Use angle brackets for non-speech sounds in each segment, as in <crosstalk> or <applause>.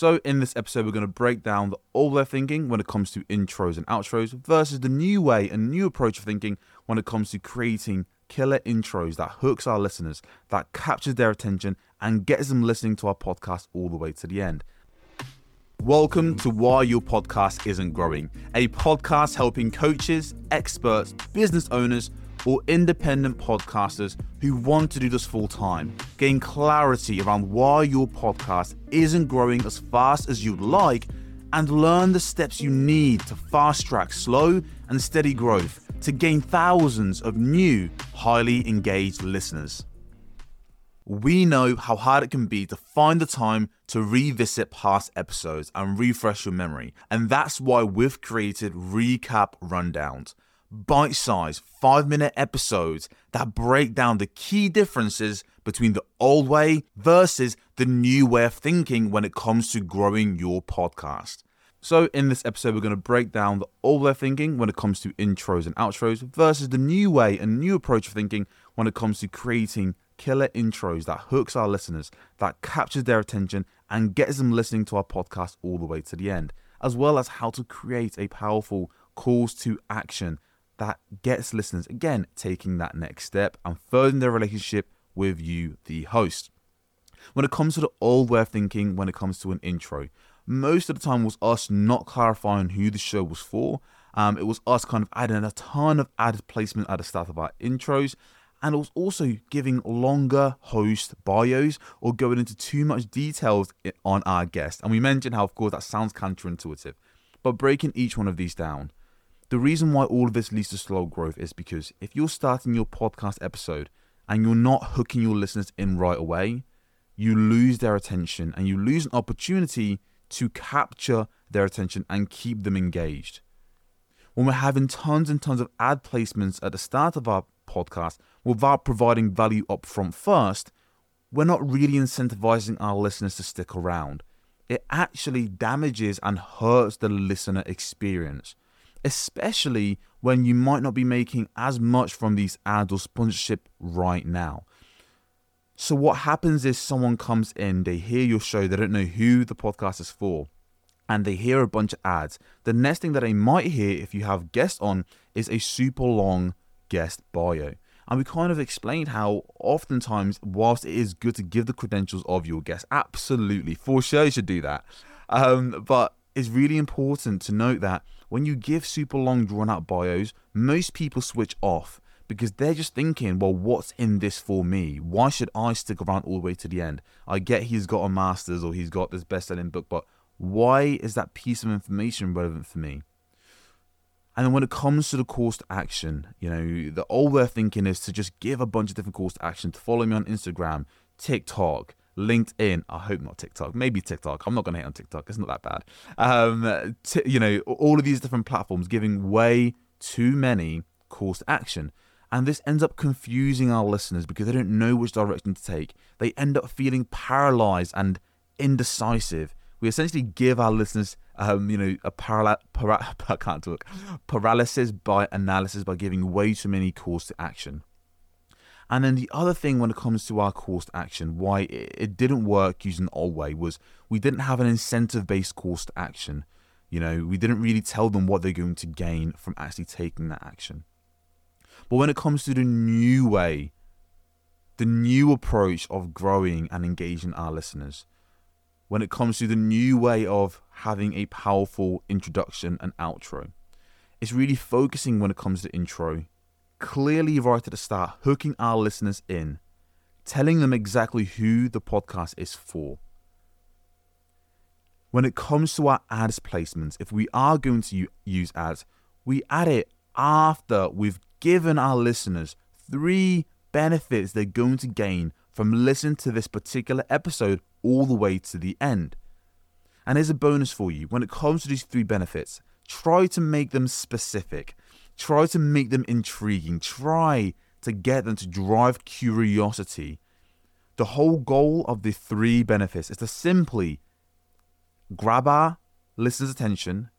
So, in this episode, we're going to break down the way of thinking when it comes to intros and outros versus the new way and new approach of thinking when it comes to creating killer intros that hooks our listeners, that captures their attention, and gets them listening to our podcast all the way to the end. Welcome to Why Your Podcast Isn't Growing, a podcast helping coaches, experts, business owners, or independent podcasters who want to do this full time gain clarity around why your podcast isn't growing as fast as you'd like and learn the steps you need to fast track slow and steady growth to gain thousands of new, highly engaged listeners. We know how hard it can be to find the time to revisit past episodes and refresh your memory, and that's why we've created recap rundowns bite sized five minute episodes that break down the key differences between the old way versus the new way of thinking when it comes to growing your podcast. So, in this episode, we're going to break down the old way of thinking when it comes to intros and outros versus the new way and new approach of thinking when it comes to creating killer intros that hooks our listeners, that captures their attention, and gets them listening to our podcast all the way to the end, as well as how to create a powerful calls to action that gets listeners again taking that next step and furthering their relationship with you, the host. When it comes to the old way of thinking, when it comes to an intro, most of the time was us not clarifying who the show was for. Um, it was us kind of adding a ton of added placement at the start of our intros, and it was also giving longer host bios or going into too much details on our guest. And we mentioned how, of course, that sounds counterintuitive, but breaking each one of these down the reason why all of this leads to slow growth is because if you're starting your podcast episode and you're not hooking your listeners in right away, you lose their attention and you lose an opportunity to capture their attention and keep them engaged. When we're having tons and tons of ad placements at the start of our podcast without providing value up front first, we're not really incentivizing our listeners to stick around. It actually damages and hurts the listener experience especially when you might not be making as much from these ads or sponsorship right now. So, what happens is someone comes in, they hear your show, they don't know who the podcast is for, and they hear a bunch of ads. The next thing that they might hear if you have guests on is a super long guest bio. And we kind of explained how oftentimes, whilst it is good to give the credentials of your guest, absolutely, for sure you should do that. Um, but it's really important to note that when you give super long drawn out bios, most people switch off because they're just thinking, well, what's in this for me? Why should I stick around all the way to the end? I get he's got a master's or he's got this best selling book, but why is that piece of information relevant for me? And then when it comes to the calls to action, you know, the way of thinking is to just give a bunch of different calls to action to follow me on Instagram, TikTok, LinkedIn. I hope not TikTok. Maybe TikTok. I'm not going to hate on TikTok. It's not that bad. Um, t- you know, all of these different platforms giving way too many calls to action. And this ends up confusing our listeners because they don't know which direction to take. They end up feeling paralyzed and indecisive. We essentially give our listeners, um, you know, a para- <laughs> I can't talk, paralysis by analysis by giving way too many calls to action. And then the other thing when it comes to our calls to action, why it didn't work using the old way was we didn't have an incentive based calls to action. You know, we didn't really tell them what they're going to gain from actually taking that action. But when it comes to the new way, the new approach of growing and engaging our listeners, when it comes to the new way of having a powerful introduction and outro, it's really focusing when it comes to intro clearly right at the start, hooking our listeners in, telling them exactly who the podcast is for. When it comes to our ads placements, if we are going to use ads, we add it after we've given our listeners three benefits they're going to gain from listening to this particular episode all the way to the end. And here's a bonus for you when it comes to these three benefits, try to make them specific. Try to make them intriguing. Try to get them to drive curiosity. The whole goal of the three benefits is to simply grab our listeners' attention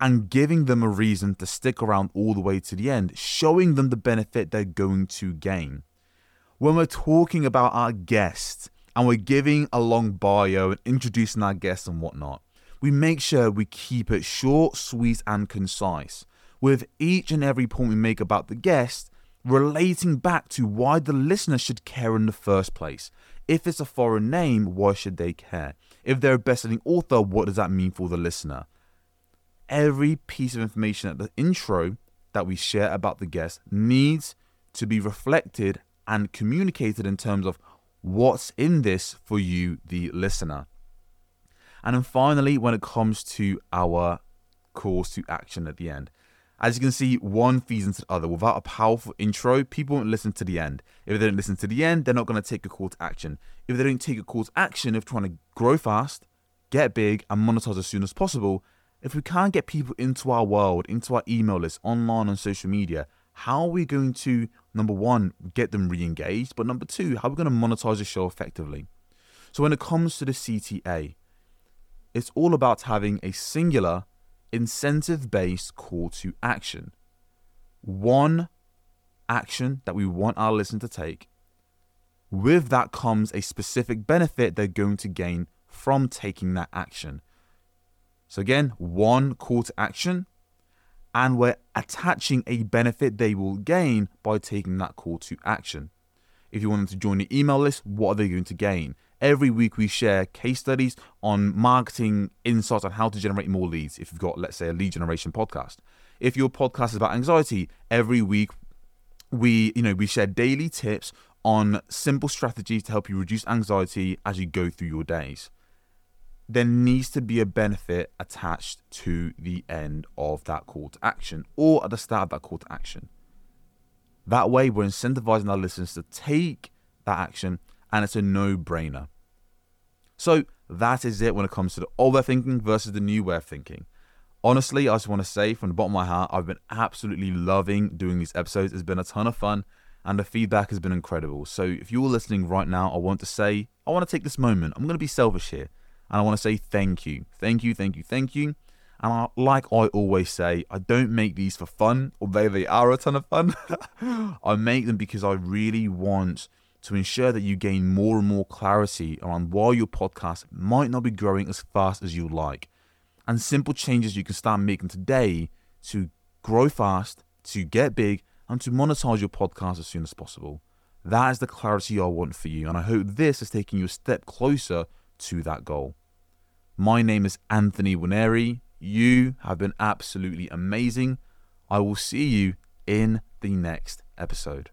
and giving them a reason to stick around all the way to the end, showing them the benefit they're going to gain. When we're talking about our guests and we're giving a long bio and introducing our guests and whatnot, we make sure we keep it short, sweet, and concise, with each and every point we make about the guest relating back to why the listener should care in the first place. If it's a foreign name, why should they care? If they're a best-selling author, what does that mean for the listener? Every piece of information at the intro that we share about the guest needs to be reflected and communicated in terms of what's in this for you, the listener. And then finally, when it comes to our calls to action at the end, as you can see, one feeds into the other. Without a powerful intro, people won't listen to the end. If they don't listen to the end, they're not going to take a call to action. If they don't take a call to action of trying to grow fast, get big, and monetize as soon as possible, if we can't get people into our world, into our email list, online on social media, how are we going to, number one, get them re engaged? But number two, how are we going to monetize the show effectively? So when it comes to the CTA, it's all about having a singular, incentive based call to action. One action that we want our listener to take. With that comes a specific benefit they're going to gain from taking that action. So, again, one call to action, and we're attaching a benefit they will gain by taking that call to action. If you want them to join the email list, what are they going to gain? Every week we share case studies on marketing insights on how to generate more leads. If you've got, let's say, a lead generation podcast. If your podcast is about anxiety, every week we, you know, we share daily tips on simple strategies to help you reduce anxiety as you go through your days there needs to be a benefit attached to the end of that call to action or at the start of that call to action. That way, we're incentivizing our listeners to take that action and it's a no brainer. So, that is it when it comes to the old way of thinking versus the new way of thinking. Honestly, I just want to say from the bottom of my heart, I've been absolutely loving doing these episodes. It's been a ton of fun and the feedback has been incredible. So, if you're listening right now, I want to say, I want to take this moment. I'm going to be selfish here and I want to say thank you. Thank you, thank you, thank you. And I, like I always say, I don't make these for fun, although they are a ton of fun. <laughs> I make them because I really want to ensure that you gain more and more clarity around why your podcast might not be growing as fast as you'd like. And simple changes you can start making today to grow fast, to get big, and to monetize your podcast as soon as possible. That is the clarity I want for you. And I hope this is taking you a step closer to that goal. My name is Anthony Winery. You have been absolutely amazing. I will see you in the next episode.